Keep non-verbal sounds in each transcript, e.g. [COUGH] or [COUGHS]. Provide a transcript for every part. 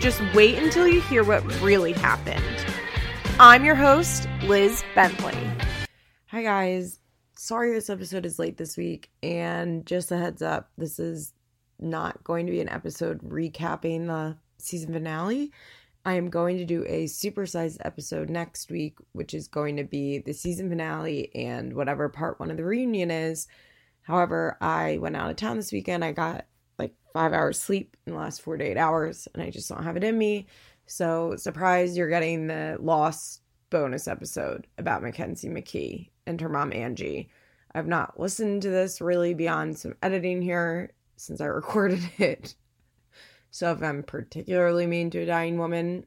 just wait until you hear what really happened. I'm your host, Liz Bentley. Hi, guys. Sorry this episode is late this week. And just a heads up, this is not going to be an episode recapping the season finale. I am going to do a supersized episode next week, which is going to be the season finale and whatever part one of the reunion is. However, I went out of town this weekend. I got five hours sleep in the last 48 hours and I just don't have it in me. So, surprise, you're getting the lost bonus episode about Mackenzie McKee and her mom, Angie. I've not listened to this really beyond some editing here since I [LAUGHS] recorded it. So, if I'm particularly mean to a dying woman,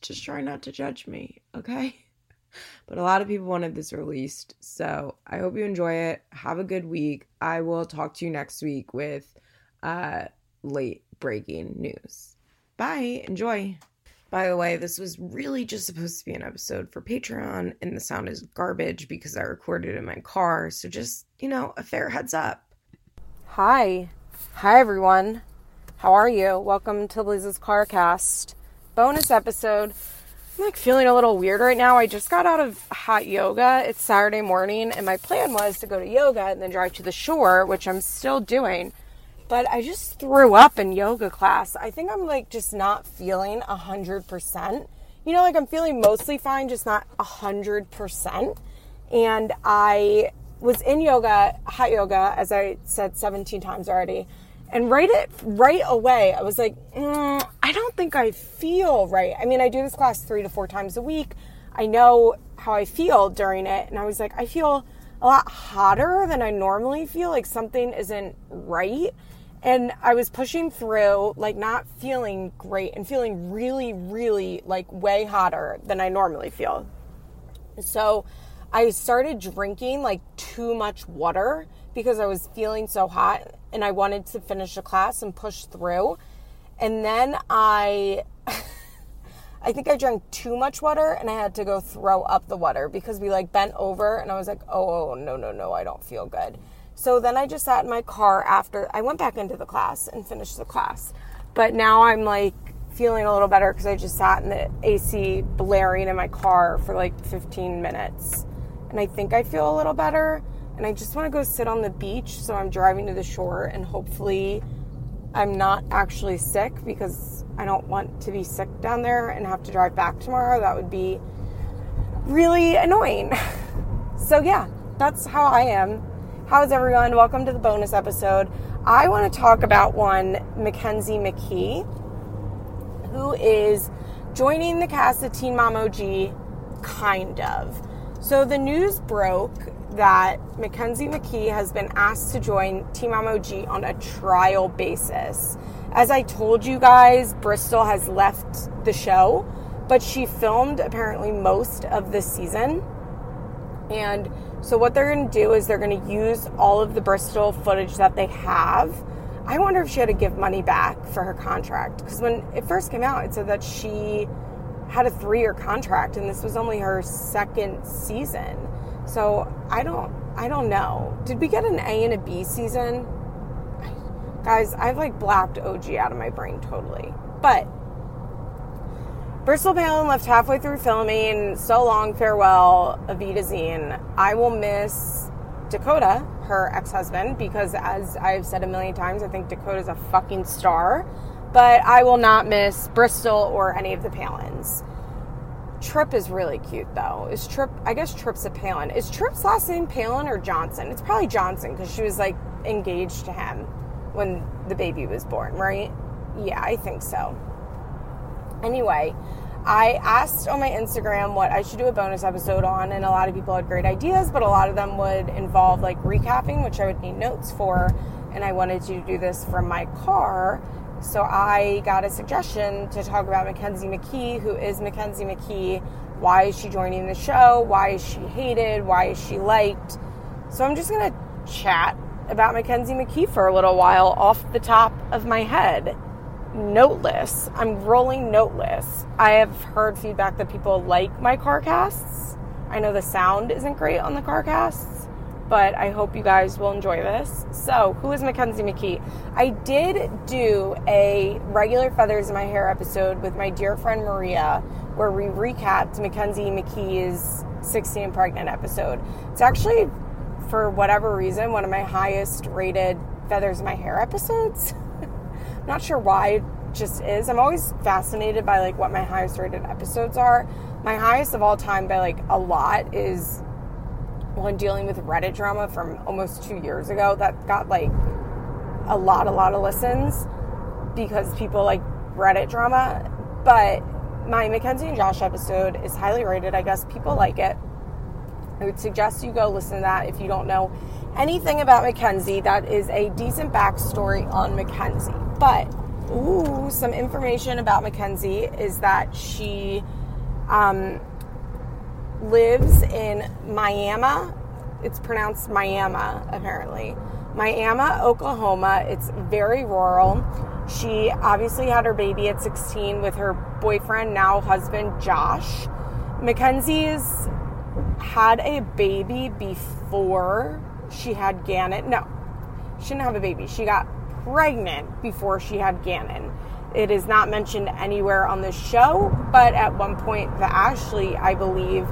just try not to judge me, okay? [LAUGHS] But a lot of people wanted this released. So, I hope you enjoy it. Have a good week. I will talk to you next week with uh, late breaking news. Bye. Enjoy. By the way, this was really just supposed to be an episode for Patreon, and the sound is garbage because I recorded in my car. So just, you know, a fair heads up. Hi. Hi, everyone. How are you? Welcome to Liz's Carcast bonus episode. I'm like feeling a little weird right now. I just got out of hot yoga. It's Saturday morning, and my plan was to go to yoga and then drive to the shore, which I'm still doing but I just threw up in yoga class. I think I'm like just not feeling a hundred percent. You know, like I'm feeling mostly fine, just not a hundred percent. And I was in yoga, hot yoga, as I said 17 times already. And right it right away, I was like, mm, I don't think I feel right. I mean, I do this class three to four times a week. I know how I feel during it, and I was like, I feel a lot hotter than I normally feel. Like something isn't right. And I was pushing through, like not feeling great and feeling really, really like way hotter than I normally feel. So I started drinking like too much water because I was feeling so hot and I wanted to finish the class and push through. And then I [LAUGHS] I think I drank too much water and I had to go throw up the water because we like bent over and I was like, "Oh, oh no, no, no, I don't feel good." So then I just sat in my car after I went back into the class and finished the class. But now I'm like feeling a little better because I just sat in the AC blaring in my car for like 15 minutes. And I think I feel a little better. And I just want to go sit on the beach. So I'm driving to the shore and hopefully I'm not actually sick because I don't want to be sick down there and have to drive back tomorrow. That would be really annoying. [LAUGHS] so, yeah, that's how I am. How's everyone? Welcome to the bonus episode. I want to talk about one Mackenzie McKee, who is joining the cast of Teen Mom OG, kind of. So the news broke that Mackenzie McKee has been asked to join Mom OG on a trial basis. As I told you guys, Bristol has left the show, but she filmed apparently most of the season. And so what they're going to do is they're going to use all of the Bristol footage that they have. I wonder if she had to give money back for her contract because when it first came out, it said that she had a three-year contract and this was only her second season. So I don't, I don't know. Did we get an A and a B season? Guys, I've like blacked OG out of my brain totally. But Bristol Palin left halfway through filming. So long, farewell, Avita Zine. I will miss Dakota, her ex husband, because as I've said a million times, I think Dakota's a fucking star. But I will not miss Bristol or any of the Palins. Trip is really cute though. Is Trip, I guess Trip's a Palin. Is Trip's last name Palin or Johnson? It's probably Johnson because she was like engaged to him when the baby was born, right? Yeah, I think so. Anyway, I asked on my Instagram what I should do a bonus episode on, and a lot of people had great ideas, but a lot of them would involve like recapping, which I would need notes for. And I wanted to do this from my car So I got a suggestion to talk about Mackenzie McKee, who is Mackenzie McKee. Why is she joining the show? Why is she hated? Why is she liked? So I'm just going to chat about Mackenzie McKee for a little while off the top of my head. Noteless. I'm rolling noteless. I have heard feedback that people like my car casts. I know the sound isn't great on the car casts, but I hope you guys will enjoy this. So, who is Mackenzie McKee? I did do a regular Feathers in My Hair episode with my dear friend Maria where we recapped Mackenzie McKee's 16 and pregnant episode. It's actually for whatever reason, one of my highest rated Feathers in My Hair episodes. [LAUGHS] Not sure why it just is. I'm always fascinated by like what my highest rated episodes are. My highest of all time by like a lot is one dealing with Reddit drama from almost two years ago that got like a lot, a lot of listens because people like Reddit drama. But my Mackenzie and Josh episode is highly rated. I guess people like it. I would suggest you go listen to that if you don't know anything about Mackenzie. That is a decent backstory on Mackenzie. But, ooh, some information about Mackenzie is that she um, lives in Miami. It's pronounced Miami, apparently. Miami, Oklahoma. It's very rural. She obviously had her baby at 16 with her boyfriend, now husband, Josh. Mackenzie's had a baby before she had Gannon. No, she didn't have a baby. She got pregnant before she had Gannon. It is not mentioned anywhere on the show, but at one point, the Ashley, I believe,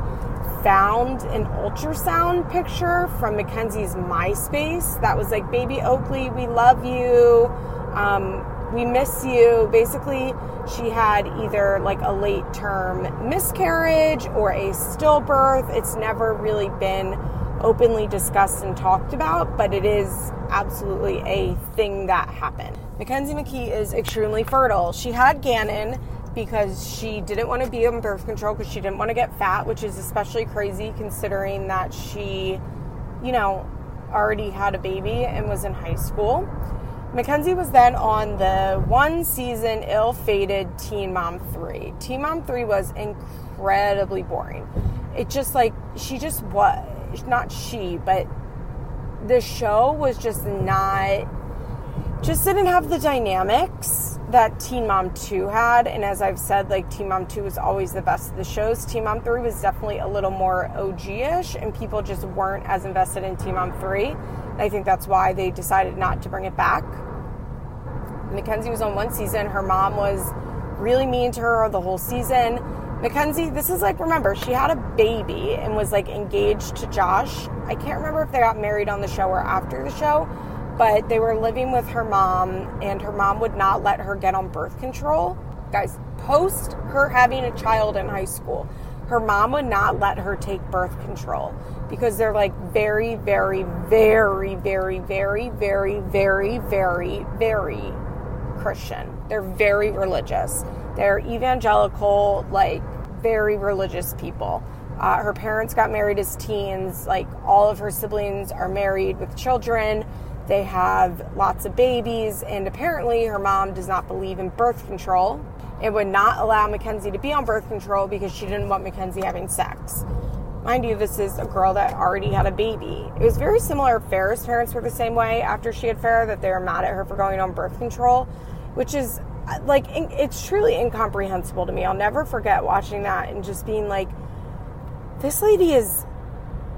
found an ultrasound picture from Mackenzie's MySpace that was like, Baby Oakley, we love you. Um, we miss you. Basically, she had either like a late term miscarriage or a stillbirth. It's never really been openly discussed and talked about, but it is absolutely a thing that happened. Mackenzie McKee is extremely fertile. She had Gannon because she didn't want to be on birth control because she didn't want to get fat, which is especially crazy considering that she, you know, already had a baby and was in high school. Mackenzie was then on the one season ill fated Teen Mom 3. Teen Mom 3 was incredibly boring. It just like, she just was, not she, but the show was just not, just didn't have the dynamics that Teen Mom 2 had. And as I've said, like Teen Mom 2 was always the best of the shows. Teen Mom 3 was definitely a little more OG ish, and people just weren't as invested in Teen Mom 3. And I think that's why they decided not to bring it back. Mackenzie was on one season. Her mom was really mean to her the whole season. Mackenzie, this is like, remember, she had a baby and was like engaged to Josh. I can't remember if they got married on the show or after the show, but they were living with her mom, and her mom would not let her get on birth control. Guys, post her having a child in high school, her mom would not let her take birth control because they're like very, very, very, very, very, very, very, very, very Christian. They're very religious. They're evangelical, like very religious people. Uh, her parents got married as teens. Like all of her siblings are married with children. They have lots of babies, and apparently her mom does not believe in birth control. It would not allow Mackenzie to be on birth control because she didn't want Mackenzie having sex. Mind you, this is a girl that already had a baby. It was very similar. Farrah's parents were the same way after she had Farrah, that they were mad at her for going on birth control, which is like, it's truly incomprehensible to me. I'll never forget watching that and just being like, this lady is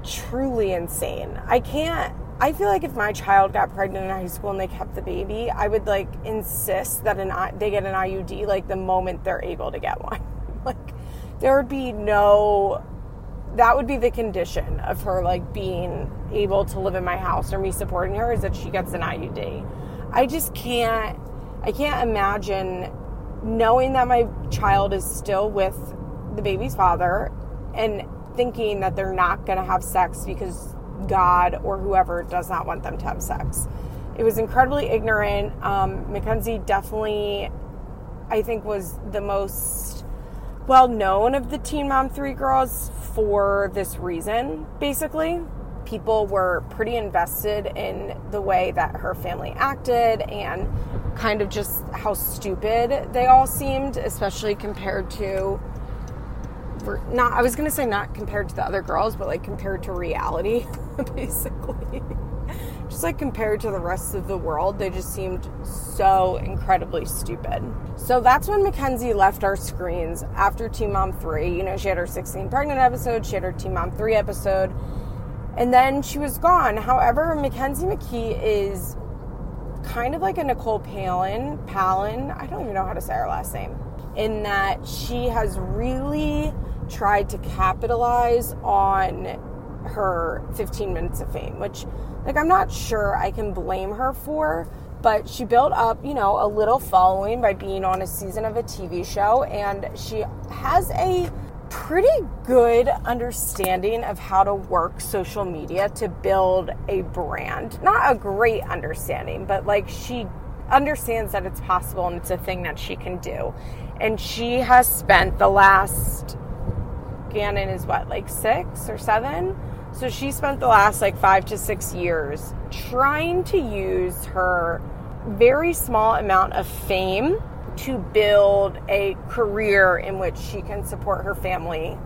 truly insane. I can't. I feel like if my child got pregnant in high school and they kept the baby, I would like insist that an they get an IUD like the moment they're able to get [LAUGHS] one. like there would be no that would be the condition of her like being able to live in my house or me supporting her is that she gets an IUD. I just can't I can't imagine knowing that my child is still with the baby's father and thinking that they're not going to have sex because God or whoever does not want them to have sex. It was incredibly ignorant. Um, Mackenzie definitely, I think, was the most well known of the Teen Mom 3 girls for this reason, basically. People were pretty invested in the way that her family acted and kind of just how stupid they all seemed, especially compared to not I was going to say not compared to the other girls, but like compared to reality [LAUGHS] basically. just like compared to the rest of the world, they just seemed so incredibly stupid. So that's when Mackenzie left our screens after Teen Mom 3. You know, she had her 16 pregnant episode, she had her Teen Mom 3 episode, and then she was gone. However, Mackenzie McKee is kind of like a Nicole Palin, Palin, I don't even know how to say her last name, in that she has really tried to capitalize on her 15 minutes of fame, which, like, I'm not sure I can blame her for, but she built up, you know, a little following by being on a season of a TV show, and she has a pretty good understanding of how to work social media to build a brand. Not a great understanding, but like she understands that it's possible and it's a thing that she can do. And she has spent the last Gannon is what, like six or seven? So she spent the last like five to six years trying to use her very small amount of fame to build a career in which she can support her family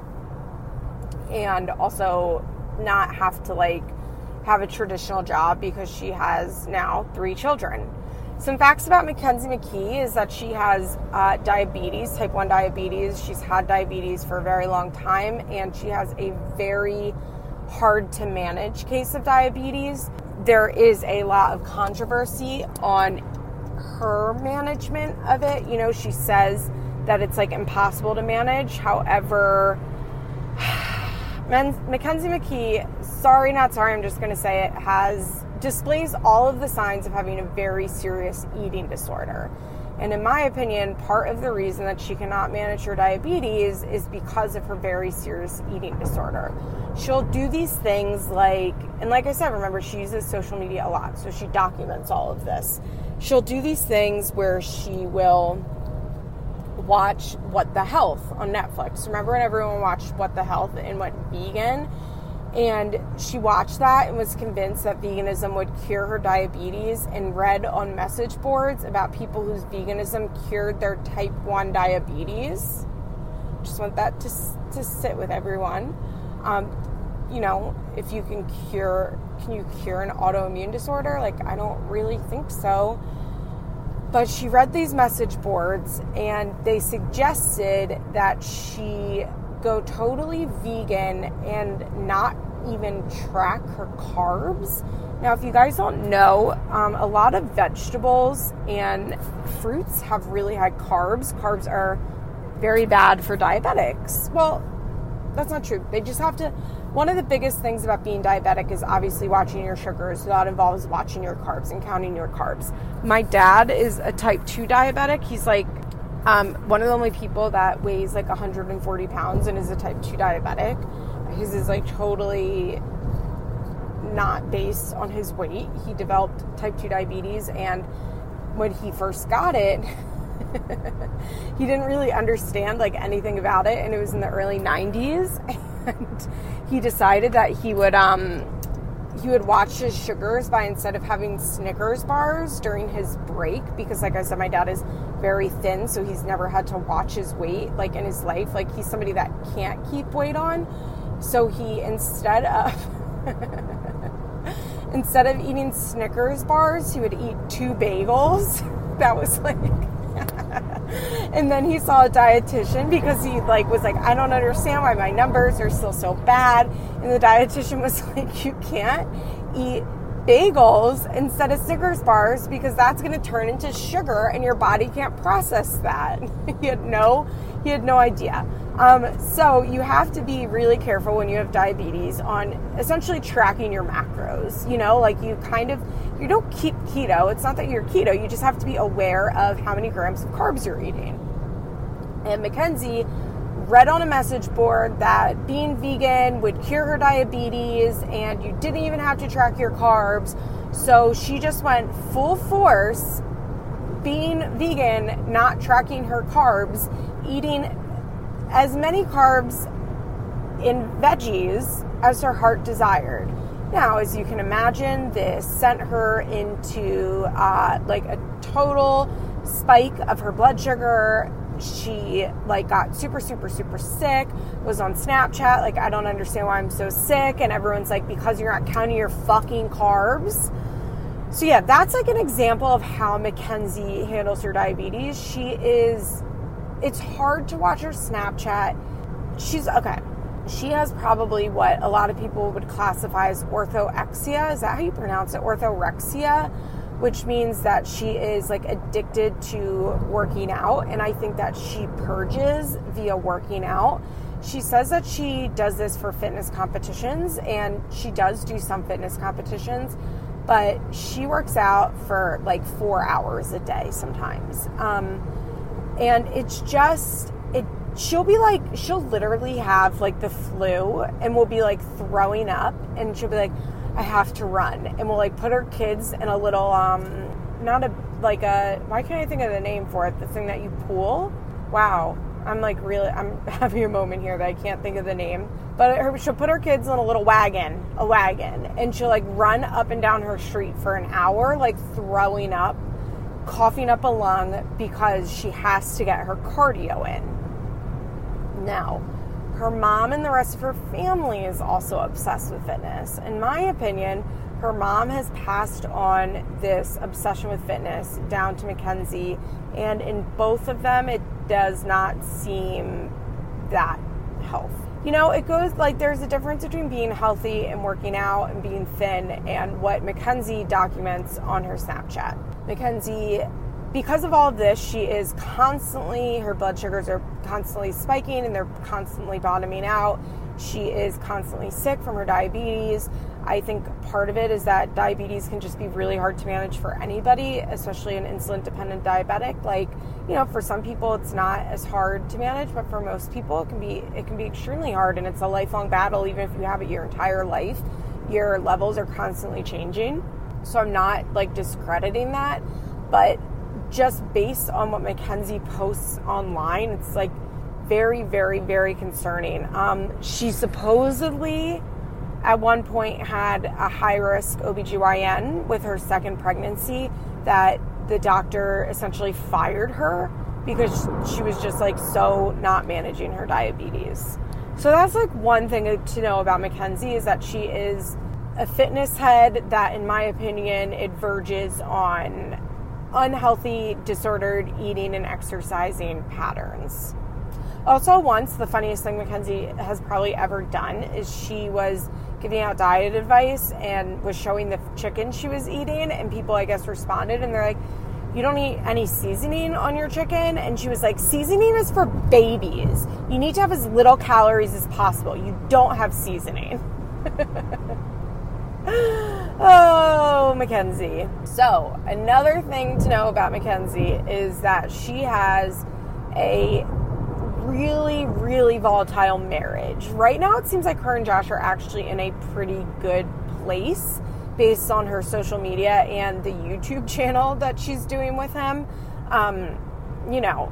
and also not have to like have a traditional job because she has now three children. Some facts about Mackenzie McKee is that she has uh, diabetes, type 1 diabetes. She's had diabetes for a very long time, and she has a very hard to manage case of diabetes. There is a lot of controversy on her management of it. You know, she says that it's like impossible to manage. However, [SIGHS] Mackenzie McKee, sorry, not sorry, I'm just going to say it, has displays all of the signs of having a very serious eating disorder. And in my opinion, part of the reason that she cannot manage her diabetes is because of her very serious eating disorder. She'll do these things like, and like I said, remember, she uses social media a lot, so she documents all of this. She'll do these things where she will watch What the Health on Netflix. Remember when everyone watched What the Health and went vegan? And she watched that and was convinced that veganism would cure her diabetes and read on message boards about people whose veganism cured their type 1 diabetes. Just want that to, to sit with everyone. Um, you know, if you can cure, can you cure an autoimmune disorder? Like, I don't really think so. But she read these message boards and they suggested that she go totally vegan and not even track her carbs. Now, if you guys don't know, um, a lot of vegetables and fruits have really high carbs. Carbs are very bad for diabetics. Well, that's not true. They just have to. One of the biggest things about being diabetic is obviously watching your sugars. So that involves watching your carbs and counting your carbs. My dad is a type 2 diabetic. He's like um, one of the only people that weighs like 140 pounds and is a type 2 diabetic. His is like totally not based on his weight. He developed type 2 diabetes, and when he first got it, [LAUGHS] he didn't really understand like anything about it, and it was in the early 90s. [LAUGHS] And he decided that he would um, he would watch his sugars by instead of having Snickers bars during his break because like I said my dad is very thin so he's never had to watch his weight like in his life like he's somebody that can't keep weight on so he instead of [LAUGHS] instead of eating Snickers bars, he would eat two bagels. [LAUGHS] That was like [LAUGHS] and then he saw a dietitian because he like was like I don't understand why my numbers are still so bad and the dietitian was like you can't eat bagels instead of Snickers bars because that's going to turn into sugar and your body can't process that. he had no he had no idea. Um, so you have to be really careful when you have diabetes on essentially tracking your macros. You know, like you kind of you don't keep keto. It's not that you're keto. You just have to be aware of how many grams of carbs you're eating. And Mackenzie read on a message board that being vegan would cure her diabetes and you didn't even have to track your carbs. So she just went full force being vegan, not tracking her carbs, eating as many carbs in veggies as her heart desired. Now, as you can imagine, this sent her into uh, like a total spike of her blood sugar. She like got super, super, super sick. Was on Snapchat like I don't understand why I'm so sick, and everyone's like because you're not counting your fucking carbs. So yeah, that's like an example of how Mackenzie handles her diabetes. She is. It's hard to watch her Snapchat. She's okay she has probably what a lot of people would classify as orthorexia. Is that how you pronounce it? Orthorexia, which means that she is like addicted to working out. And I think that she purges via working out. She says that she does this for fitness competitions, and she does do some fitness competitions, but she works out for like four hours a day sometimes. Um, and it's just, it she'll be like she'll literally have like the flu and we'll be like throwing up. And she'll be like I have to run. And we'll like put her kids in a little um not a like a why can't I think of the name for it? The thing that you pull wow. I'm like really I'm [LAUGHS] having a moment here that I can't think of the name. But her, she'll put her kids in a little wagon a wagon. And she'll like run up and down her street for an hour like throwing up coughing up a lung because she has to get her cardio in now. Her mom and the rest of her family is also obsessed with fitness. In my opinion, her mom has passed on this obsession with fitness down to Mackenzie, and in both of them, it does not seem that health. You know, it goes like there's a difference between being healthy and working out and being thin, and what Mackenzie documents on her Snapchat. Mackenzie because of all of this, she is constantly, her blood sugars are constantly spiking and they're constantly bottoming out. She is constantly sick from her diabetes. I think part of it is that diabetes can just be really hard to manage for anybody, especially an insulin dependent diabetic. Like, you know, for some people it's not as hard to manage, but for most people it can be it can be extremely hard and it's a lifelong battle even if you have it your entire life. Your levels are constantly changing. So I'm not like discrediting that, but just based on what Mackenzie posts online, it's like very, very, very concerning. Um, she supposedly at one point had a high risk OBGYN with her second pregnancy that the doctor essentially fired her because she was just like so not managing her diabetes. So that's like one thing to know about Mackenzie is that she is a fitness head that, in my opinion, it verges on unhealthy, disordered eating and exercising patterns. Also, once the funniest thing Mackenzie has probably ever done is she was giving out diet advice and was showing the chicken she was eating, and people, I guess, responded and they're like, You don't eat any seasoning on your chicken? And she was like, Seasoning is for babies. You need to have as little calories as possible. You don't have seasoning. [LAUGHS] [GASPS] Oh, Mackenzie. So, another thing to know about Mackenzie is that she has a really, really volatile marriage. Right now, it seems like her and Josh are actually in a pretty good place based on her social media and the YouTube [LAUGHS] channel that she's doing with him. Um, you know,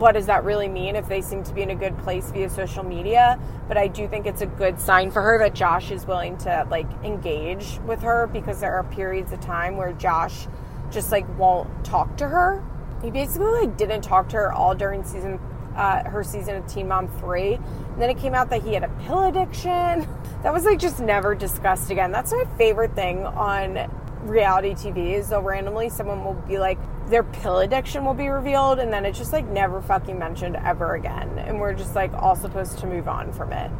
what does that really mean if they seem to be in a good place via social media? But I do think it's a good sign for her that Josh is willing to like engage with her because there are periods of time where Josh just like won't talk to her. He basically like didn't talk to her all during season uh, her season of Teen Mom 3. And then it came out that he had a pill addiction. [LAUGHS] That was like just never discussed again. That's my favorite thing on reality TV is so randomly someone will be like their pill addiction will be revealed and then it's just like never fucking mentioned ever again and we're just like all supposed to move on from it.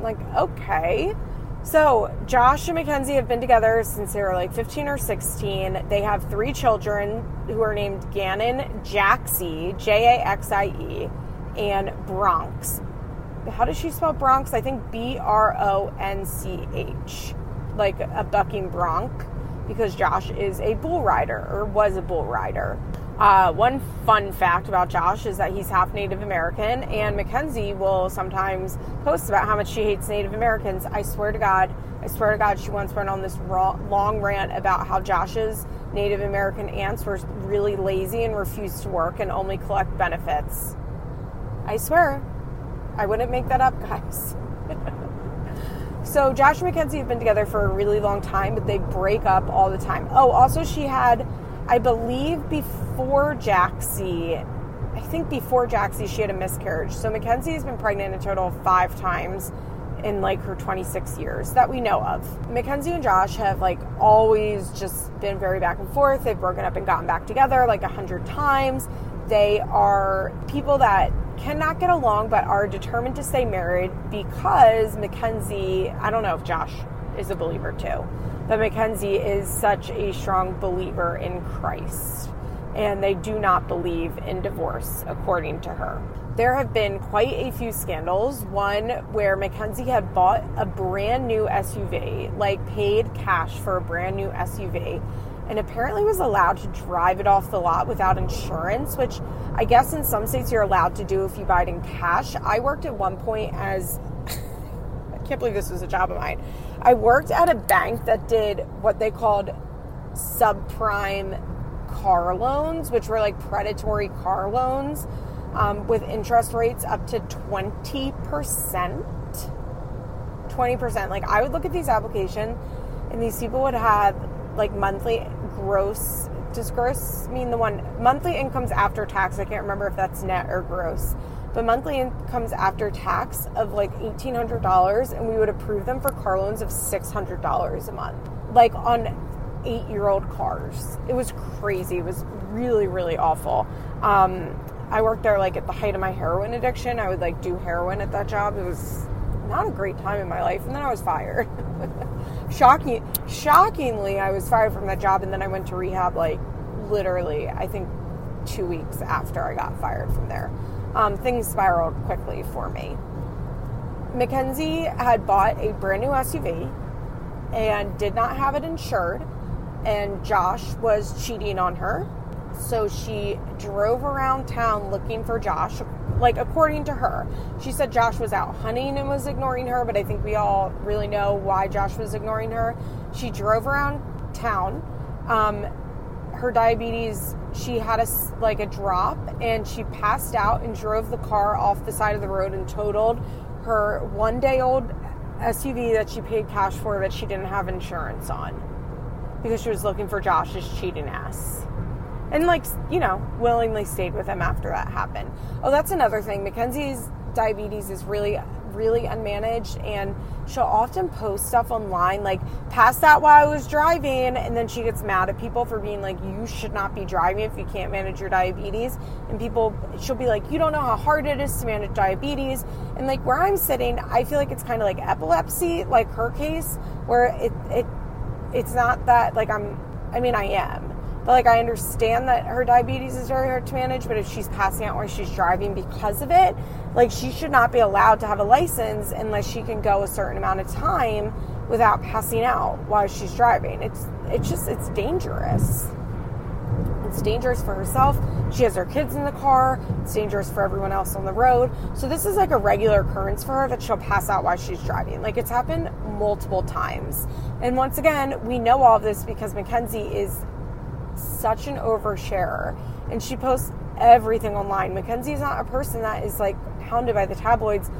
like, okay. So, Josh and Mackenzie have been together since they were like 15 or 16. They have three children who are named Gannon, Jaxie, J A X I E, and Bronx. How does she spell Bronx? I think B R O N C H, like a bucking bronc because Josh is a bull rider or was a bull rider. Uh, one fun fact about Josh is that he's half Native American, and Mackenzie will sometimes post about how much she hates Native Americans. I swear to God, I swear to God, she once went on this raw, long rant about how Josh's Native American aunts were really lazy and refused to work and only collect benefits. I swear, I wouldn't make that up, [LAUGHS] guys. So Josh and Mackenzie have been together for a really long time, but they break up all the time. Oh, also she had, I believe, before Jaxie, I think before Jaxie, she had a miscarriage. So Mackenzie has been pregnant a total of five times in like her 26 years that we know of. Mackenzie and Josh have like always just been very back and forth. They've broken up and gotten back together like a hundred times. They are people that cannot get along but are determined to stay married because Mackenzie, I don't know if Josh is a believer too, but Mackenzie is such a strong believer in Christ and they do not believe in divorce, according to her. There have been quite a few scandals. One where Mackenzie had bought a brand new SUV, like paid cash for a brand new SUV, and apparently was allowed to drive it off the lot without insurance, which I guess in some states you're allowed to do if you buy it in cash. I worked at one point as [LAUGHS] I can't believe this was a job of mine. I worked at a bank that did what they called subprime car loans, which were like predatory car loans um, with interest rates up to 20%. 20%. Like I would look at these applications and these people would have like monthly gross does gross mean the one monthly incomes after tax i can't remember if that's net or gross but monthly incomes after tax of like $1800 and we would approve them for car loans of $600 a month like on eight year old cars. It was crazy. It was really really awful. Um, i worked there like at the height of my heroin addiction. I would like do heroin at that job. It was not a great time in my life and then i was fired [LAUGHS] shocking shockingly i was fired from that job and then i went to rehab like literally i think two weeks after i got fired from there. Um, things spiraled quickly for me. Mackenzie had bought a brand new suv and did not have it insured and josh was cheating on her so she drove around town looking for josh like according to her. She said josh was out hunting and was ignoring her but i think we all really know why josh was ignoring her. She drove around town um, her diabetes she had a like a drop and she passed out and drove the car off the side of the road and totaled her one day old suv that she paid cash for that she didn't have insurance on because she was looking for josh's cheating ass and like you know willingly stayed with him after that happened. Oh that's another thing. Mackenzie's diabetes is really really unmanaged and she'll often post stuff online like passed out while i was driving and then she gets mad at people for being like you should not be driving if you can't manage your diabetes and people she'll be like you don't know how hard it is to manage diabetes and like where i'm sitting i feel like it's kind of like epilepsy like her case where it it it's not that like i'm i mean i am but like I understand that her diabetes is very hard to manage, but if she's passing out while she's driving because of it, like she should not be allowed to have a license unless she can go a certain amount of time without passing out while she's driving. It's it's just it's dangerous. It's dangerous for herself. She has her kids in the car. It's dangerous for everyone else on the road. So this is like a regular occurrence for her that she'll pass out while she's driving. Like it's happened multiple times. And once again, we know all of this because Mackenzie is such an oversharer and she posts everything online. Mackenzie's not a person that is like hounded by the tabloids.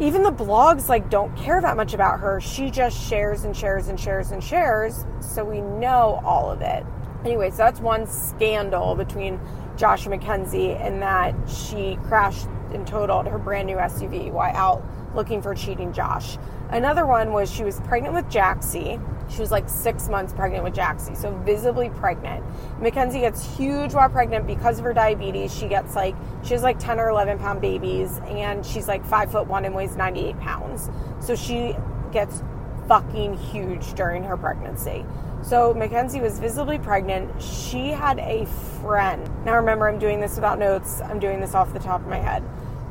Even the blogs like don't care that much about her. She just shares and shares and shares and shares, so we know all of it. Anyway, so that's one scandal between Josh and Mackenzie and that she crashed and totaled her brand new SUV while out looking for cheating Josh. Another one was she was pregnant with Jaxie she was like six months pregnant with Jaxie, so visibly pregnant. Mackenzie gets huge while pregnant because of her diabetes. She gets like, she has like 10 or 11 pound babies, and she's like five foot one and weighs 98 pounds. So she gets fucking huge during her pregnancy. So Mackenzie was visibly pregnant. She had a friend. Now remember, I'm doing this without notes, I'm doing this off the top of my head.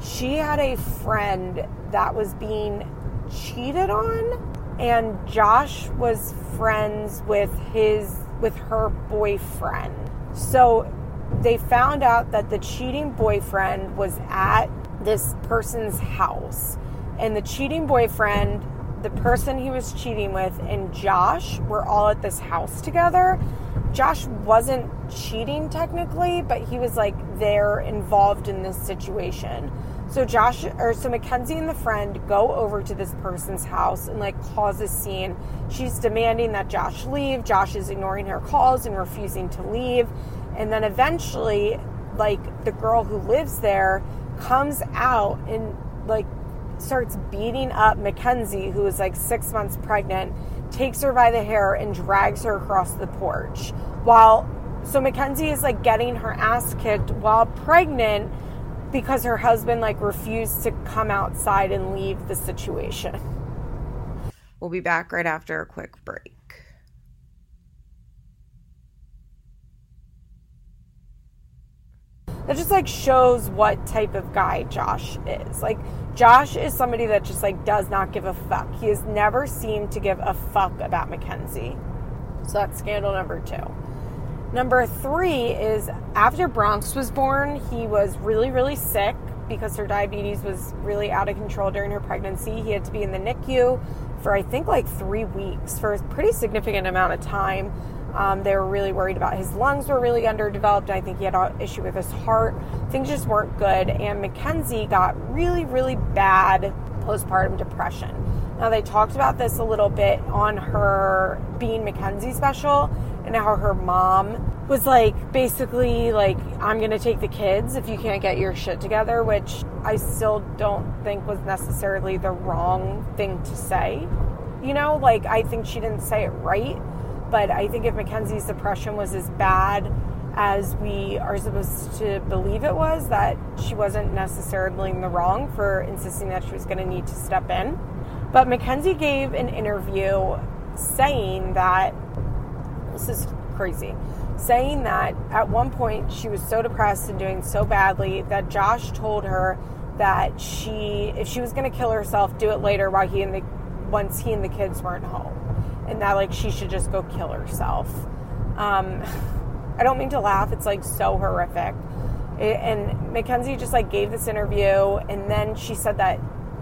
She had a friend that was being cheated on and Josh was friends with his with her boyfriend. So they found out that the cheating boyfriend was at this person's house. And the cheating boyfriend, the person he was cheating with, and Josh were all at this house together. Josh wasn't cheating technically, but he was like there involved in this situation. So Josh or so Mackenzie and the friend go over to this person's house and like cause a scene. She's demanding that Josh leave. Josh is ignoring her calls and refusing to leave. And then eventually, like the girl who lives there comes out and like starts beating up Mackenzie, who is like six months pregnant, takes her by the hair and drags her across the porch. While so Mackenzie is like getting her ass kicked while pregnant because her husband like refused to come outside and leave the situation. We'll be back right after a quick break. That just like shows what type of guy Josh is. Like Josh is somebody that just like does not give a fuck. He has never seemed to give a fuck about Mackenzie. So that's scandal number 2. Number three is after Bronx was born, he was really, really sick because her diabetes was really out of control during her pregnancy. He had to be in the NICU for I think like three weeks for a pretty significant amount of time. Um, they were really worried about his lungs were really underdeveloped. I think he had an issue with his heart. Things just weren't good. And Mackenzie got really, really bad postpartum depression. Now, they talked about this a little bit on her Being Mackenzie special and how her mom was like, basically, like, I'm to take the kids if you can't get your shit together, which I still don't think was necessarily the wrong thing to say. You know, like, I think she didn't say it right, but I think if Mackenzie's depression was as bad as we are supposed to believe it was, that she wasn't necessarily in the wrong for insisting that she was going to need to step in. But Mackenzie gave an interview saying that this is crazy, saying that at one point she was so depressed and doing so badly that Josh told her that she, if she was going to kill herself, do it later while he and the once he and the kids weren't home, and that like she should just go kill herself. Um, I don't mean to laugh; it's like so horrific. It, and Mackenzie just like gave this interview, and then she said that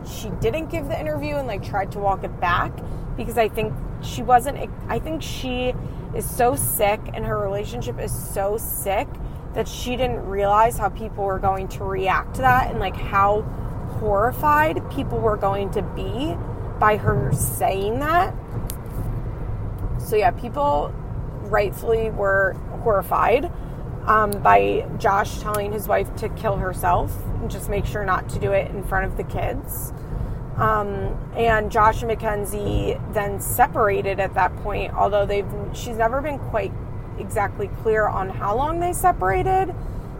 she didn't give the interview and like tried to walk it back because I think she wasn't. I think she is so sick and her relationship is so sick that she didn't realize how people were going to react to that and like how horrified people were going to be by her saying that. So, yeah, people rightfully were horrified um, by Josh telling his wife to kill herself and just make sure not to do it in front of the kids. Um, and Josh and Mackenzie then separated at that point, although they've she's never been quite exactly clear on how long they separated.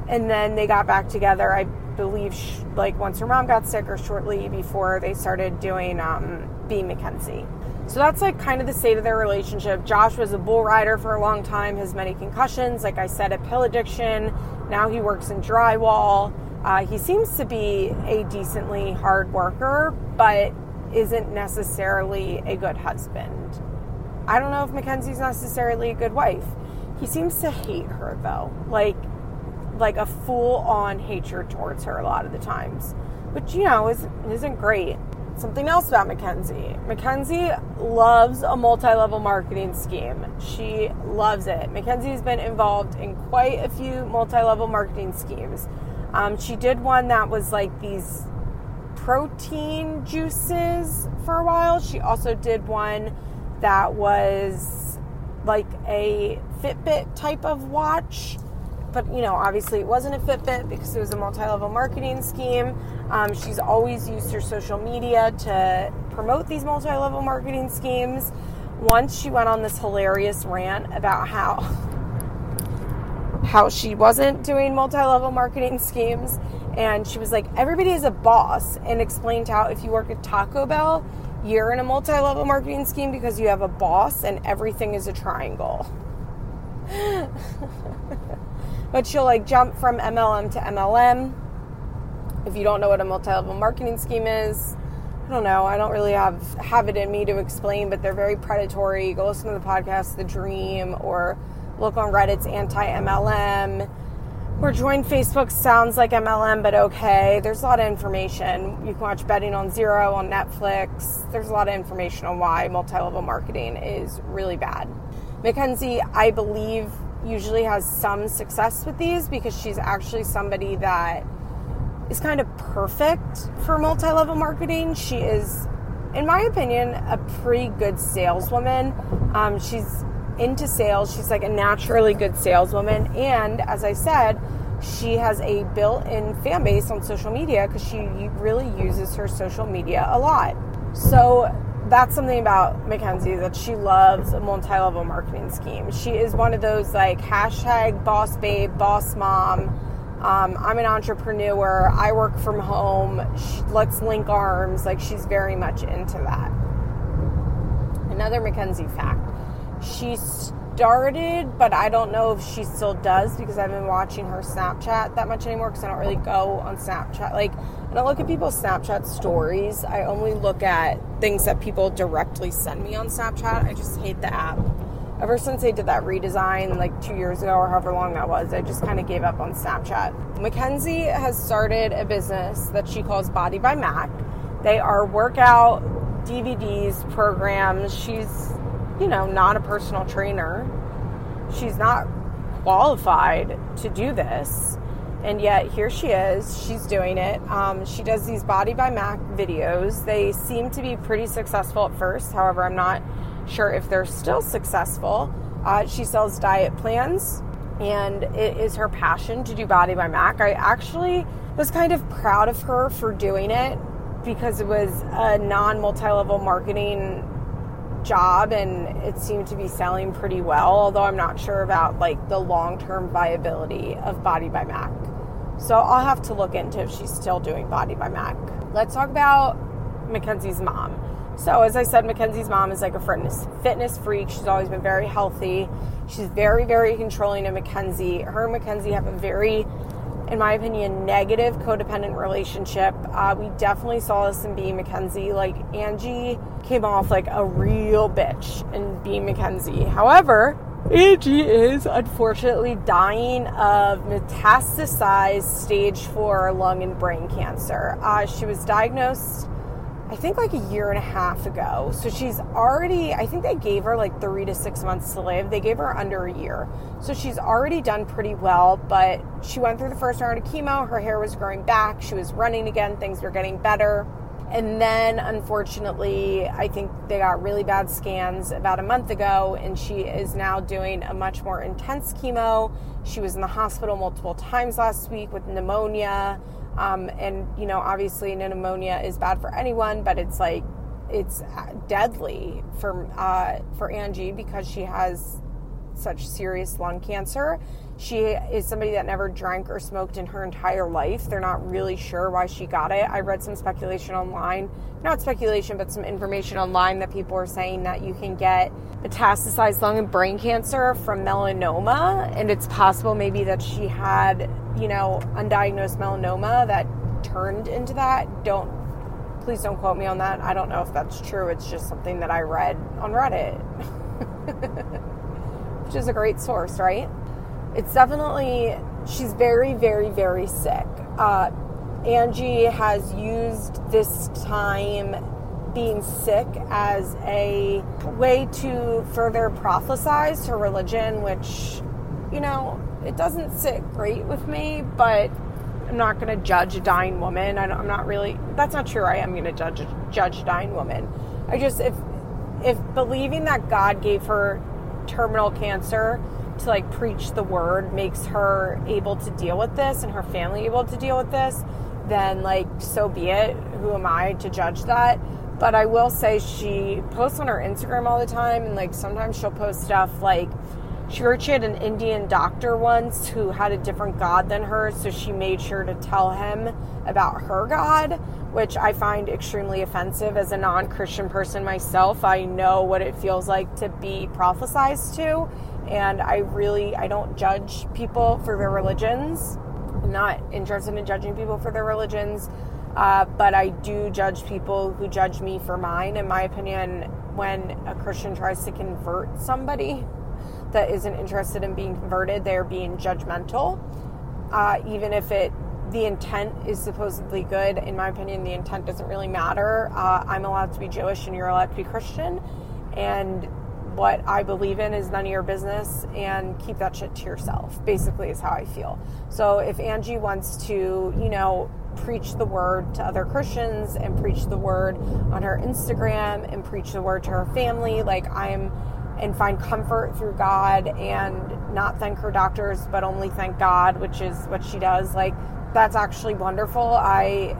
And then they got back together, I believe, like once her mom got sick or shortly before they started doing um, Being Mackenzie. So that's like kind of the state of their relationship. Josh was a bull rider for a long time, has many concussions, like I said, a pill addiction. Now he works in drywall. Uh, he seems to be a decently hard worker, but isn't necessarily a good husband. I don't know if Mackenzie's necessarily a good wife. He seems to hate her though, like like a full on hatred towards her a lot of the times, which you know is isn't great. Something else about Mackenzie. Mackenzie loves a multi-level marketing scheme. She loves it. Mackenzie's been involved in quite a few multi-level marketing schemes. Um, she did one that was like these protein juices for a while. She also did one that was like a Fitbit type of watch. But you know, obviously it wasn't a Fitbit because it was a multi-level marketing scheme. Um, she's always used her social media to promote these multi-level marketing schemes. Once she went on this hilarious rant about how how she wasn't doing multi-level marketing schemes and she was like everybody is a boss and explained how if you work at Taco Bell you're in a multi-level marketing scheme because you have a boss and everything is a triangle. [LAUGHS] but she'll like jump from MLM to MLM. If you don't know what a multi-level marketing scheme is, I don't know. I don't really have have it in me to explain, but they're very predatory. Go listen to the podcast The Dream or look on Reddit's anti MLM. Or join Facebook sounds like MLM, but okay. There's a lot of information. You can watch Betting on Zero on Netflix. There's a lot of information on why multi level marketing is really bad. Mackenzie, I believe, usually has some success with these because she's actually somebody that is kind of perfect for multi level marketing. She is, in my opinion, a pretty good saleswoman. Um, she's into sales, she's like a naturally good saleswoman. And as I said, she has a built in fan base on social media because she really uses her social media a lot. So that's something about Mackenzie that she loves a multi-level marketing scheme. She is one of those like hashtag boss babe, boss mom. Um, I'm an entrepreneur. I work from home. She, let's link arms. Like she's very much into that. Another Mackenzie fact: she started, but I don't know if she still does because I've been watching her Snapchat that much anymore because I don't really go on Snapchat. Like I don't look at people's Snapchat stories. I only look at things that people directly send me on Snapchat. I just hate the app. Ever since they did that redesign like two years ago or however long that was, I just kind of gave up on Snapchat. Mackenzie has started a business that she calls Body by Mac. They are workout DVDs, programs. She's, you know, not a personal trainer. She's not qualified to do this. And yet here she is. She's doing it. Um, she does these body by mac videos. They seem to be pretty successful at first. However i'm not sure if they're still successful. Uh, she sells diet plans and it is her passion to do body by mac. I actually was kind of proud of her for doing it because it was a non multi-level marketing job and it seemed to be selling pretty well although i'm not sure about like the long-term viability of body by mac so I'll have to look into if she's still doing Body by Mac. Let's talk about Mackenzie's mom. So as I said, Mackenzie's mom is like a fitness fitness freak. She's always been very healthy. She's very, very controlling of Mackenzie. Her and Mackenzie have a very, in my opinion, negative codependent relationship. Uh, we definitely saw this in being Mackenzie. Like Angie came off like a real bitch in being Mackenzie. However, Angie is unfortunately dying of metastasized stage four lung and brain cancer. Uh, she was diagnosed, I think, like a year and a half ago. So she's already, I think they gave her like three to six months to live. They gave her under a year. So she's already done pretty well, but she went through the first round of chemo. Her hair was growing back. She was running again. Things were getting better. And then, unfortunately, I think they got really bad scans about a month ago, and she is now doing a much more intense chemo. She was in the hospital multiple times last week with pneumonia. Um, and, you know, obviously, pneumonia is bad for anyone, but it's like, it's deadly for uh, for Angie because she has such serious lung cancer. She is somebody that never drank or smoked in her entire life. They're not really sure why she got it. I read some speculation online, not speculation, but some information online that people are saying that you can get metastasized lung and brain cancer from melanoma. And it's possible maybe that she had, you know, undiagnosed melanoma that turned into that. Don't, please don't quote me on that. I don't know if that's true. It's just something that I read on Reddit, [LAUGHS] which is a great source, right? it's definitely she's very very very sick. Uh, angie has used this time being sick as a way to further prophesize her religion which you know it doesn't sit great with me but i'm not going to judge a dying woman. I am not really that's not true. I am going to judge judge a dying woman. I just if if believing that god gave her terminal cancer to like preach the word makes her able to deal with this and her family able to deal with this, then like so be it. Who am I to judge that? But I will say she posts on her Instagram all the time and like sometimes she'll post stuff like she heard she had an Indian doctor once who had a different God than her, so she made sure to tell him about her God, which I find extremely offensive as a non Christian person myself. I know what it feels like to be prophesized to and I really I don't judge people for their religions. I'm not interested in judging people for their religions, uh, but I do judge people who judge me for mine. In my opinion, when a Christian tries to convert somebody that isn't interested in being converted, they're being judgmental. Uh, even if it the intent is supposedly good, in my opinion, the intent doesn't really matter. Uh, I'm allowed to be Jewish and you're allowed to be Christian, and what I believe in is none of your business and keep that shit to yourself, basically, is how I feel. So if Angie wants to, you know, preach the word to other Christians and preach the word on her Instagram and preach the word to her family, like I'm and find comfort through God and not thank her doctors, but only thank God, which is what she does. Like, that's actually wonderful. I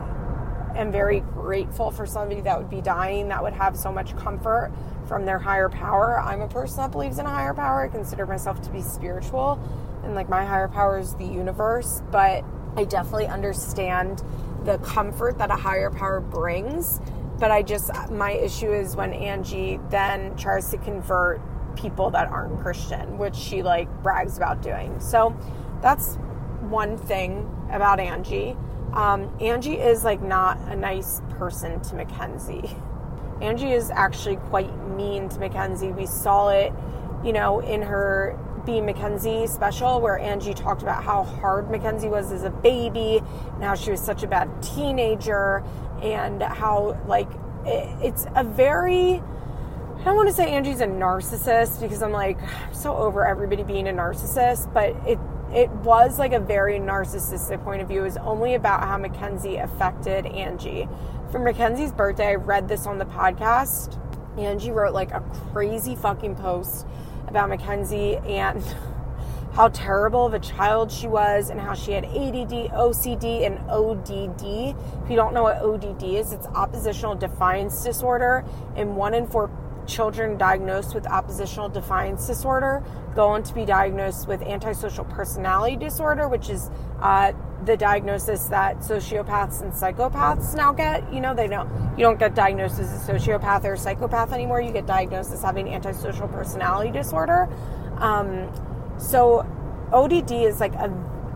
am very grateful for somebody that would be dying that would have so much comfort from their higher power. I'm a person that believes in a higher power. I consider myself to be spiritual, and like my higher power is the universe, but I definitely understand the comfort that a higher power brings but I just, my issue is when Angie then tries to convert people that aren't Christian, which she like brags about doing. So that's one thing about Angie. Um, Angie is like not a nice person to Mackenzie. Angie is actually quite mean to Mackenzie. We saw it, you know, in her Be Mackenzie special where Angie talked about how hard Mackenzie was as a baby and how she was such a bad teenager and how like it, it's a very I don't want to say Angie's a narcissist because I'm like I'm so over everybody being a narcissist, but it it was like a very narcissistic point of view. It was only about how Mackenzie affected Angie. For Mackenzie's birthday, I read this on the podcast. Angie wrote like a crazy fucking post about Mackenzie and [LAUGHS] how terrible of a child she was and how she had ADD, OCD, and ODD. If you don't know what ODD is, it's oppositional defiance disorder, and one in four children diagnosed with oppositional defiance disorder go on to be diagnosed with antisocial personality disorder, which is uh, the diagnosis that sociopaths and psychopaths now get. You know, they don't you don't get diagnosed as a sociopath or a psychopath anymore. You get diagnosed as having antisocial personality disorder. Um, so ODD is like a,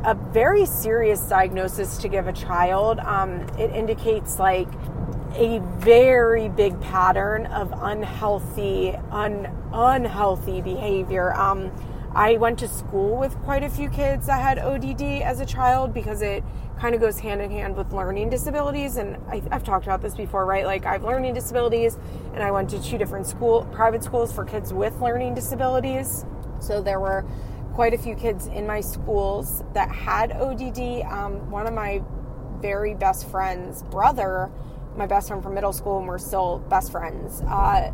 a very serious diagnosis to give a child. Um, it indicates like a very big pattern of unhealthy, un, unhealthy behavior. Um, I went to school with quite a few kids that had ODD as a child because it kind of goes hand in hand with learning disabilities. And I, have talked about this before, right? Like I have learning disabilities, and I went to two different school private schools for kids with learning disabilities. So there were quite a few kids in my schools that had ODD. Um, one of my very best friends' brother, my best friend from middle school, and we're still best friends. Uh,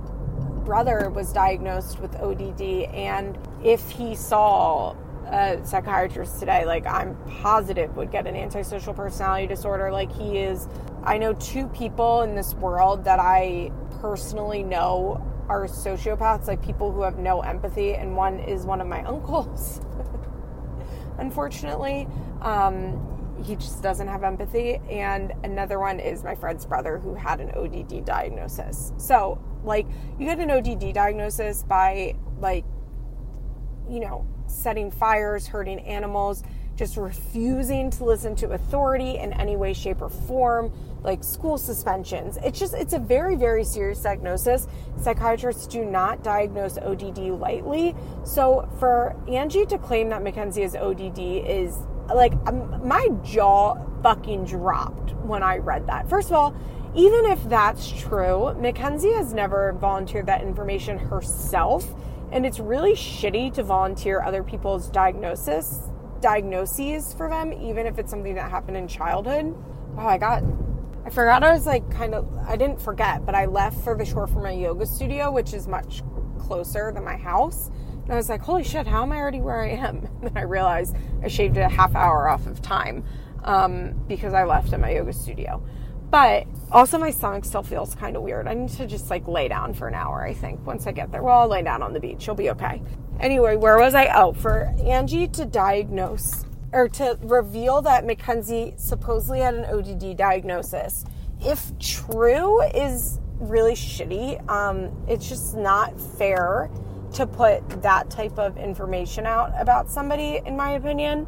brother was diagnosed with ODD, and if he saw a psychiatrist today, like I'm positive would get an antisocial personality disorder. Like he is, I know two people in this world that I personally know are sociopaths, like people who have no empathy, and one is one of my [LAUGHS] uncles. Unfortunately, um, he just doesn't have empathy, and another one is my friend's brother who had an ODD diagnosis. So, like, you get an ODD diagnosis by like, you know, setting fires, hurting animals just refusing to listen to authority in any way, shape, or form, like school suspensions. It's just, it's a very, very serious diagnosis. Psychiatrists do not diagnose ODD lightly. So for Angie to claim that Mackenzie has ODD is like, um, my jaw fucking dropped when I read that. First of all, even if that's true, Mackenzie has never volunteered that information herself. And it's really shitty to volunteer other people's diagnosis diagnoses for them, even if it's something that happened in childhood. Oh, I got, I forgot I was like kind of, I didn't forget, but I left for the shore for my yoga studio, which is much closer than my house. And I was like, holy shit, how am I already where I am? [LAUGHS] And then I realized I shaved a half hour off of time um, because I left at my yoga studio. But also, my stomach still feels kind of weird. I need to just like lay down for an hour, I think, once I get there. Well, I'll lay down on the beach. You'll be okay. Anyway, where was I? Oh, for Angie to diagnose or to reveal that Mackenzie supposedly had an ODD diagnosis. If true, is really shitty. Um, it's just not fair to put that type of information out about somebody, in my opinion.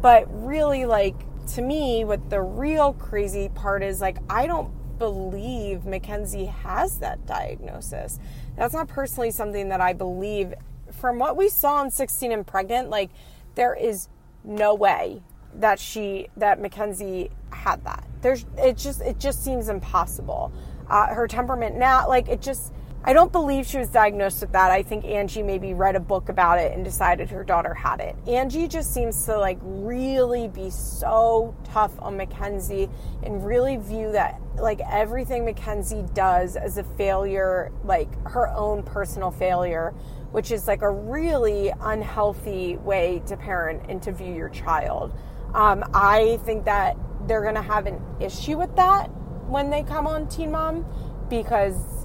But really, like, to me, what the real crazy part is, like, I don't believe Mackenzie has that diagnosis. That's not personally something that I believe from what we saw on 16 and pregnant, like there is no way that she that Mackenzie had that. There's it just it just seems impossible. Uh, her temperament now, like it just I don't believe she was diagnosed with that. I think Angie maybe read a book about it and decided her daughter had it. Angie just seems to like really be so tough on Mackenzie and really view that like everything Mackenzie does as a failure, like her own personal failure, which is like a really unhealthy way to parent and to view your child. Um, I think that they're going to have an issue with that when they come on Teen Mom because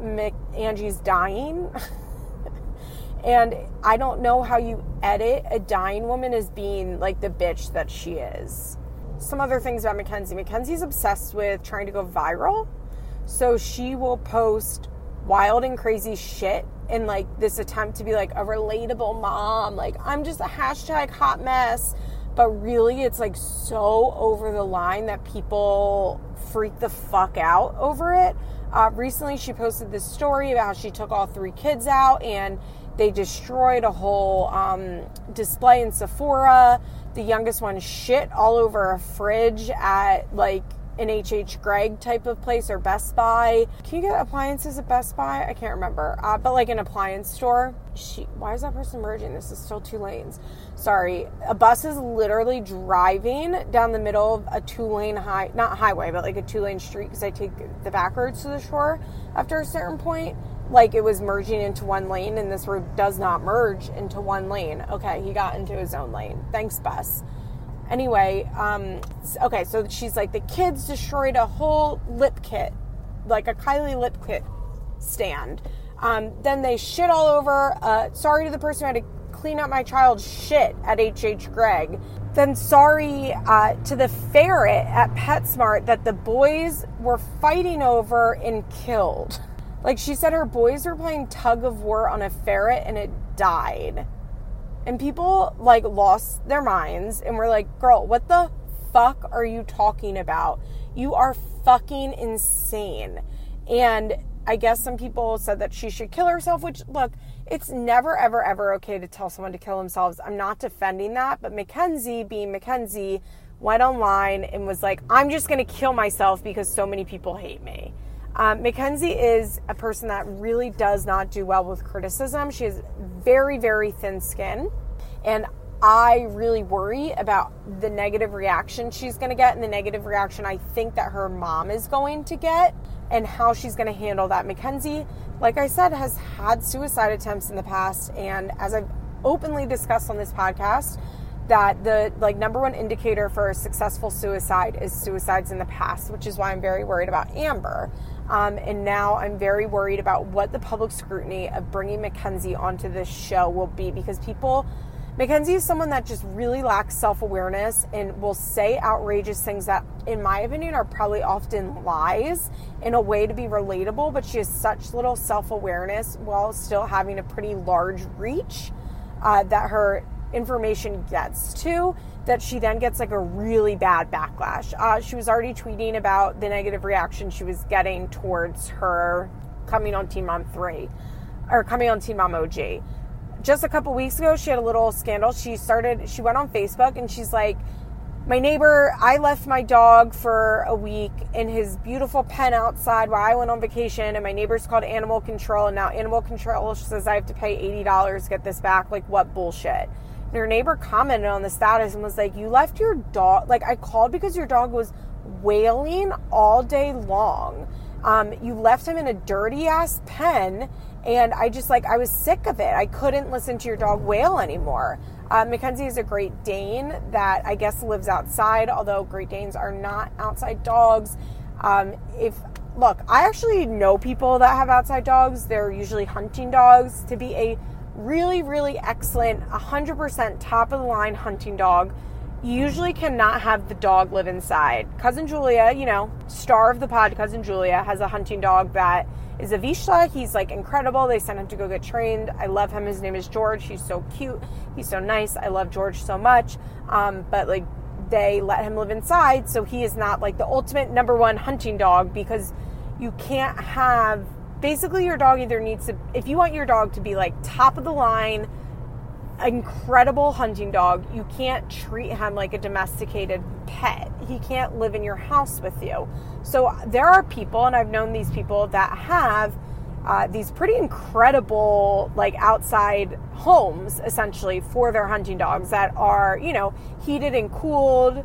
Mick, Angie's dying. [LAUGHS] and I don't know how you edit a dying woman as being like the bitch that she is. Some other things about Mackenzie. Mackenzie's obsessed with trying to go viral. So she will post wild and crazy shit in like this attempt to be like a relatable mom. Like, I'm just a hashtag hot mess. But really, it's like so over the line that people freak the fuck out over it. Uh, recently, she posted this story about how she took all three kids out and they destroyed a whole um, display in Sephora. The youngest one shit all over a fridge at like an HH Gregg type of place or Best Buy. Can you get appliances at Best Buy? I can't remember, uh, but like an appliance store. She, why is that person merging? This is still two lanes. Sorry, a bus is literally driving down the middle of a two lane high, not highway, but like a two lane street because I take the back roads to the shore after a certain point. Like it was merging into one lane, and this road does not merge into one lane. Okay, he got into his own lane. Thanks, bus anyway, um, okay, so she's like, the kids destroyed a whole lip kit, like a Kylie lip kit stand. Um, then they shit all over. Uh, sorry to the person who had to clean up my child's shit at HH Gregg. Then sorry uh, to the ferret at PetSmart that the boys were fighting over and killed. Like she said, her boys were playing tug of war on a ferret and it died. And people like lost their minds and were like, girl, what the fuck are you talking about? You are fucking insane. And I guess some people said that she should kill herself, which, look, it's never, ever, ever okay to tell someone to kill themselves. I'm not defending that. But Mackenzie, being Mackenzie, went online and was like, I'm just going to kill myself because so many people hate me. Um, Mackenzie is a person that really does not do well with criticism. She has very, very thin skin. And I really worry about the negative reaction she's going to get and the negative reaction I think that her mom is going to get and how she's going to handle that. Mackenzie, like I said, has had suicide attempts in the past. And as I've openly discussed on this podcast, that the like number one indicator for a successful suicide is suicides in the past, which is why I'm very worried about Amber. Um, and now I'm very worried about what the public scrutiny of bringing Mackenzie onto this show will be because people, Mackenzie is someone that just really lacks self awareness and will say outrageous things that, in my opinion, are probably often lies in a way to be relatable, but she has such little self awareness while still having a pretty large reach uh, that her information gets to that she then gets like a really bad backlash. Uh, she was already tweeting about the negative reaction she was getting towards her coming on Teen Mom 3 or coming on Teen Mom OG. Just a couple weeks ago, she had a little scandal. She started, she went on Facebook and she's like, my neighbor, I left my dog for a week in his beautiful pen outside while I went on vacation, and my neighbor's called Animal Control, and now Animal Control says I have to pay $80 to get this back. Like, what bullshit? Your neighbor commented on the status and was like, You left your dog. Like, I called because your dog was wailing all day long. Um, you left him in a dirty ass pen, and I just like, I was sick of it. I couldn't listen to your dog wail anymore. Uh, Mackenzie is a Great Dane that I guess lives outside, although Great Danes are not outside dogs. Um, if look, I actually know people that have outside dogs. They're usually hunting dogs. To be a really, really excellent, 100% top of the line hunting dog. Usually cannot have the dog live inside. Cousin Julia, you know, star of the pod, Cousin Julia, has a hunting dog that is a Vizsla. He's like incredible. They sent him to go get trained. I love him. His name is George. He's so cute. He's so nice. I love George so much. Um, but like, they let him live inside, so he is not like the ultimate number one hunting dog because you can't have basically your dog either needs to if you want your dog to be like top of the line incredible hunting dog you can't treat him like a domesticated pet he can't live in your house with you so there are people and i've known these people that have uh, these pretty incredible, like outside homes essentially for their hunting dogs that are, you know, heated and cooled.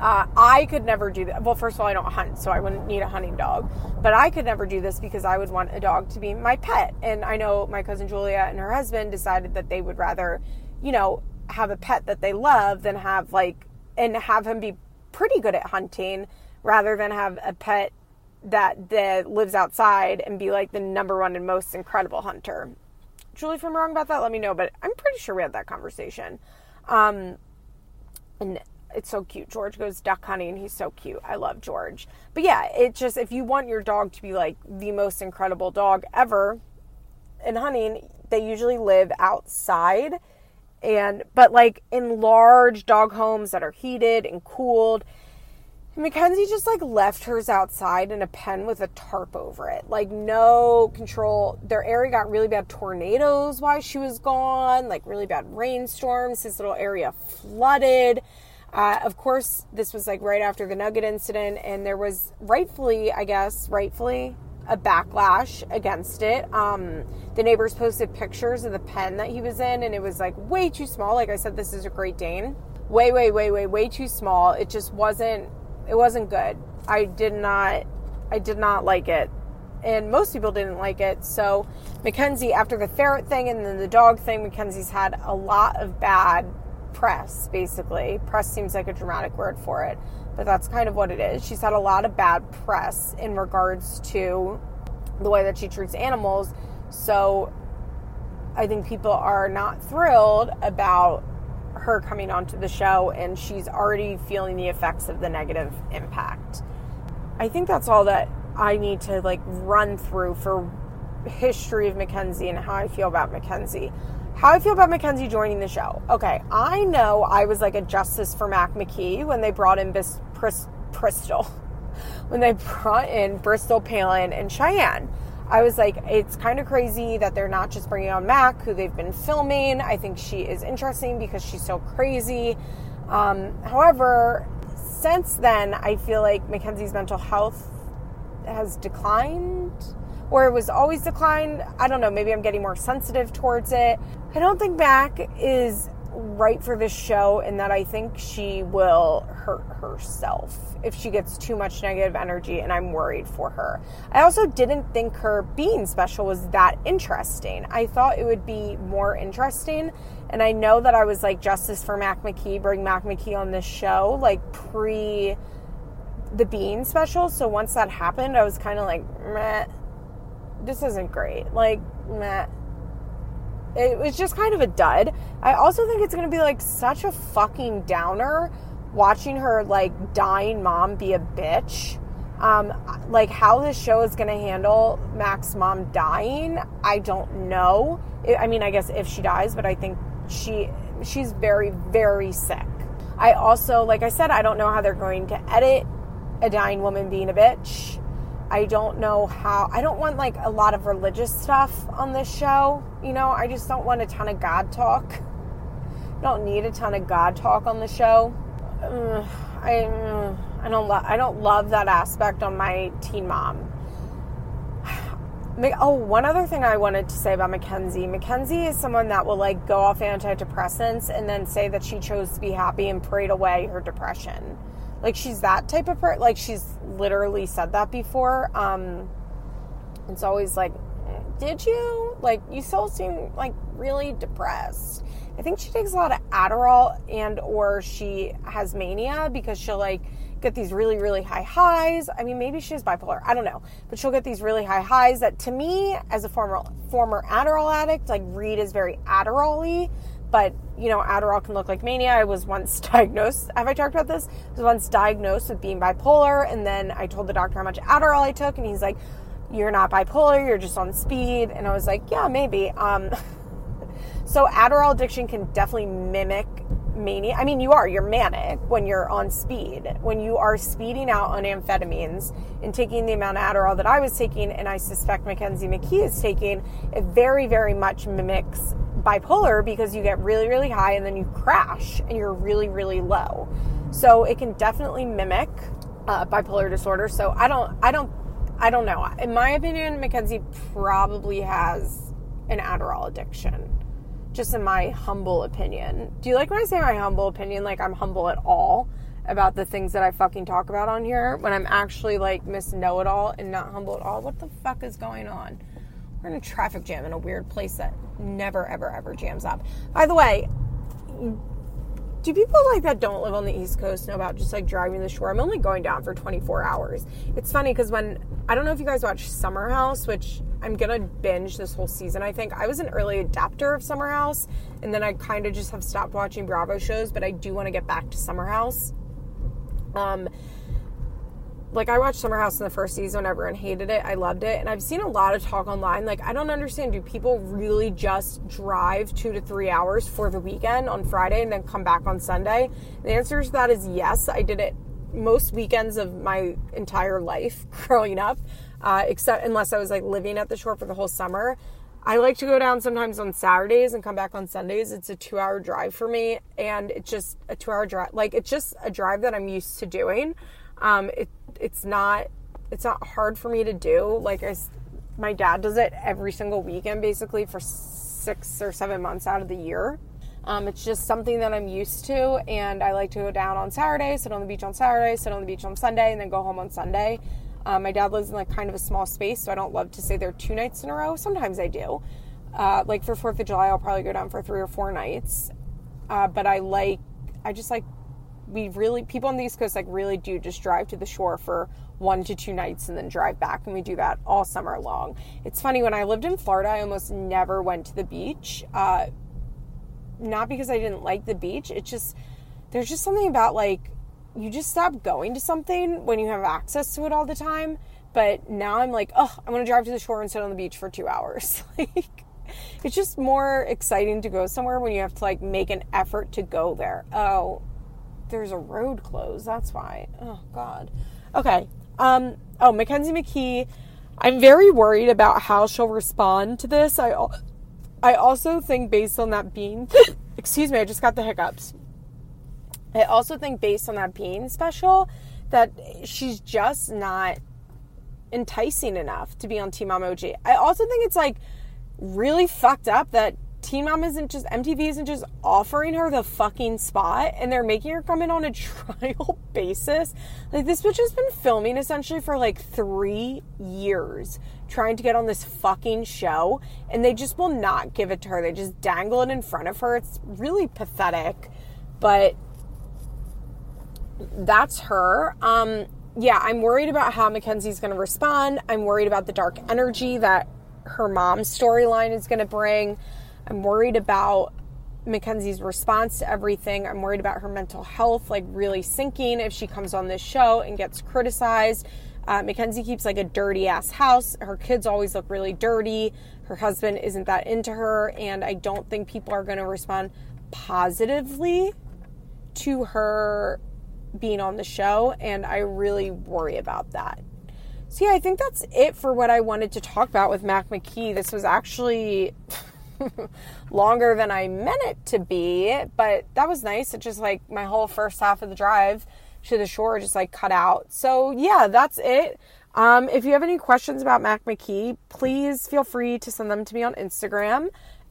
Uh, I could never do that. Well, first of all, I don't hunt, so I wouldn't need a hunting dog. But I could never do this because I would want a dog to be my pet. And I know my cousin Julia and her husband decided that they would rather, you know, have a pet that they love than have like, and have him be pretty good at hunting rather than have a pet that that lives outside and be like the number one and most incredible hunter. Julie, if I'm wrong about that, let me know. But I'm pretty sure we had that conversation. Um, and it's so cute. George goes duck hunting. and He's so cute. I love George. But yeah, it just if you want your dog to be like the most incredible dog ever in hunting, they usually live outside and but like in large dog homes that are heated and cooled Mackenzie just like left hers outside in a pen with a tarp over it. Like no control. Their area got really bad tornadoes while she was gone, like really bad rainstorms. This little area flooded. Uh, of course, this was like right after the Nugget incident, and there was rightfully, I guess, rightfully a backlash against it. Um, the neighbors posted pictures of the pen that he was in, and it was like way too small. Like I said, this is a Great Dane. Way, way, way, way, way too small. It just wasn't it wasn't good. I did not I did not like it. And most people didn't like it. So Mackenzie, after the ferret thing and then the dog thing, Mackenzie's had a lot of bad press, basically. Press seems like a dramatic word for it, but that's kind of what it is. She's had a lot of bad press in regards to the way that she treats animals. So I think people are not thrilled about her coming onto the show and she's already feeling the effects of the negative impact. I think that's all that I need to like run through for history of Mackenzie and how I feel about Mackenzie. How I feel about Mackenzie joining the show. Okay, I know I was like a justice for Mac McKee when they brought in Bis- Pris- Bristol. [LAUGHS] When they brought in Bristol Palin and Cheyenne. I was like, it's kind of crazy that they're not just bringing on Mac, who they've been filming. I think she is interesting because she's so crazy. Um, however, since then, I feel like Mackenzie's mental health has declined, or it was always declined. I don't know. Maybe I'm getting more sensitive towards it. I don't think Mac is right for this show in that I think she will hurt herself if she gets too much negative energy, and I'm worried for her. I also didn't think her being special was that interesting. I thought it would be more interesting, and I know that I was like justice for Mac McKee, bring Mac McKee on this show, like pre the being special. So once that happened, I was kind of like, meh, this isn't great. Like, meh it was just kind of a dud. I also think it's going to be like such a fucking downer watching her like dying mom be a bitch. Um, like how this show is going to handle Mac's mom dying, I don't know. I mean, I guess if she dies, but I think she she's very very sick. I also, like I said, I don't know how they're going to edit a dying woman being a bitch. I don't know how. I don't want like a lot of religious stuff on this show. You know, I just don't want a ton of God talk. Don't need a ton of God talk on the show. I uh, I don't love I don't love that aspect on my teen mom. Oh, one other thing I wanted to say about Mackenzie. Mackenzie is someone that will like go off antidepressants and then say that she chose to be happy and prayed away her depression. Like she's that type of person. Like she's literally said that before. Um, it's always like, did you? Like you still seem like really depressed. I think she takes a lot of Adderall and or she has mania because she'll like get these really really high highs. I mean, maybe she's bipolar. I don't know, but she'll get these really high highs that to me, as a former former Adderall addict, like Reed is very Adderall-y but you know, Adderall can look like mania. I was once [LAUGHS] diagnosed. Have I talked about this? I was once diagnosed with being bipolar, and then I told the doctor how much Adderall I took, and he's like, "You're not bipolar. You're just on speed." And I was like, "Yeah, maybe." Um, [LAUGHS] so Adderall addiction can definitely mimic mania. I mean, you are. You're manic when you're on speed. When you are speeding out on amphetamines and taking the amount of Adderall that I was taking, and I suspect Mackenzie McKee is taking, it very, very much mimics bipolar because you get really, really high and then you crash and you're really, really low. So it can definitely mimic uh, bipolar disorder. So I don't, I don't, I don't know. In my opinion, Mackenzie probably has an Adderall addiction. Just in my humble opinion. Do you like when I say my humble opinion? Like I'm humble at all about the things that I fucking talk about on here when I'm actually like Miss Know It All and not humble at all. What the fuck is going on? We're in a traffic jam in a weird place that never, ever, ever jams up. By the way, do people like that don't live on the East Coast know about just like driving the shore? I'm only going down for 24 hours. It's funny because when I don't know if you guys watch Summer House, which I'm gonna binge this whole season. I think I was an early adapter of Summer House, and then I kind of just have stopped watching Bravo shows, but I do want to get back to Summer House. Um, like I watched Summer House in the first season, everyone hated it. I loved it. And I've seen a lot of talk online. Like, I don't understand. Do people really just drive two to three hours for the weekend on Friday and then come back on Sunday? The answer to that is yes. I did it most weekends of my entire life [LAUGHS] growing up, uh, except unless I was like living at the shore for the whole summer. I like to go down sometimes on Saturdays and come back on Sundays. It's a two hour drive for me, and it's just a two hour drive. Like, it's just a drive that I'm used to doing. Um, it, it's not it's not hard for me to do. Like I, my dad does it every single weekend, basically for six or seven months out of the year. Um, it's just something that I'm used to, and I like to go down on Saturday, sit on the beach on Saturday, sit on the beach on Sunday, and then go home on Sunday. Um, my dad lives in like kind of a small space, so I don't love to stay there two nights in a row. Sometimes I do. Uh, like for Fourth of July, I'll probably go down for three or four nights. Uh, but I like, I just like we really people on the east coast like really do just drive to the shore for one to two nights and then drive back and we do that all summer long. It's funny when i lived in florida i almost never went to the beach uh, not because i didn't like the beach it's just there's just something about like you just stop going to something when you have access to it all the time but now i'm like oh i'm gonna drive to the shore and sit on the beach for two hours. [LAUGHS] Like it's just more exciting to go somewhere when you have to like make an effort to go there. Oh there's a road closed. That's why. Oh God. Okay. Um. Oh, Mackenzie McKee. I'm very worried about how she'll respond to this. I. I also think based on that being, [COUGHS] excuse me, I just got the hiccups. I also think based on that being special, that she's just not enticing enough to be on Team OG. I also think it's like really fucked up that Teen Mom isn't just MTV isn't just offering her the fucking spot and they're making her come in on a [LAUGHS] trial basis. Like this bitch has been filming essentially for like three years trying to get on this fucking show and they just will not give it to her. They just dangle it in front of her. It's really pathetic. But that's her. Um yeah, I'm worried about how Mackenzie's going to respond. I'm worried about the dark energy that her mom's storyline is going to bring. I'm worried about Mackenzie's response to everything. I'm worried about her mental health, like really sinking if she comes on this show and gets criticized. Uh, Mackenzie keeps like a dirty ass house. Her kids always look really dirty. Her husband isn't that into her. And I don't think people are going to respond positively to her being on the show. And I really worry about that. So, yeah, I think that's it for what I wanted to talk about with Mac McKee. This was actually. [LAUGHS] longer than I meant it to be, but that was nice. It just like my whole first half of the drive to the shore just like cut out. So yeah, that's it. Um, if you have any questions about Mac McKee, please feel free to send them to me on Instagram.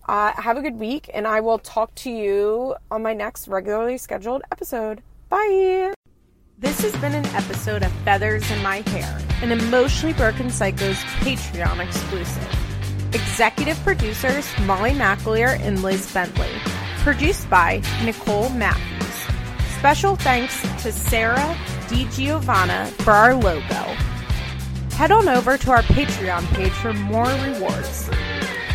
Uh, have a good week, and I will talk to you on my next regularly scheduled episode. Bye. This has been an episode of Feathers in My Hair, an emotionally broken psycho's Patreon exclusive. Executive producers Molly McAleer and Liz Bentley. Produced by Nicole Matthews. Special thanks to Sarah DiGiovanna for our logo. Head on over to our Patreon page for more rewards.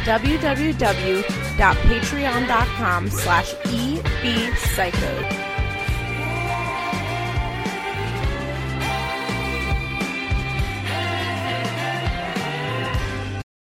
www.patreon.com slash ebpsycho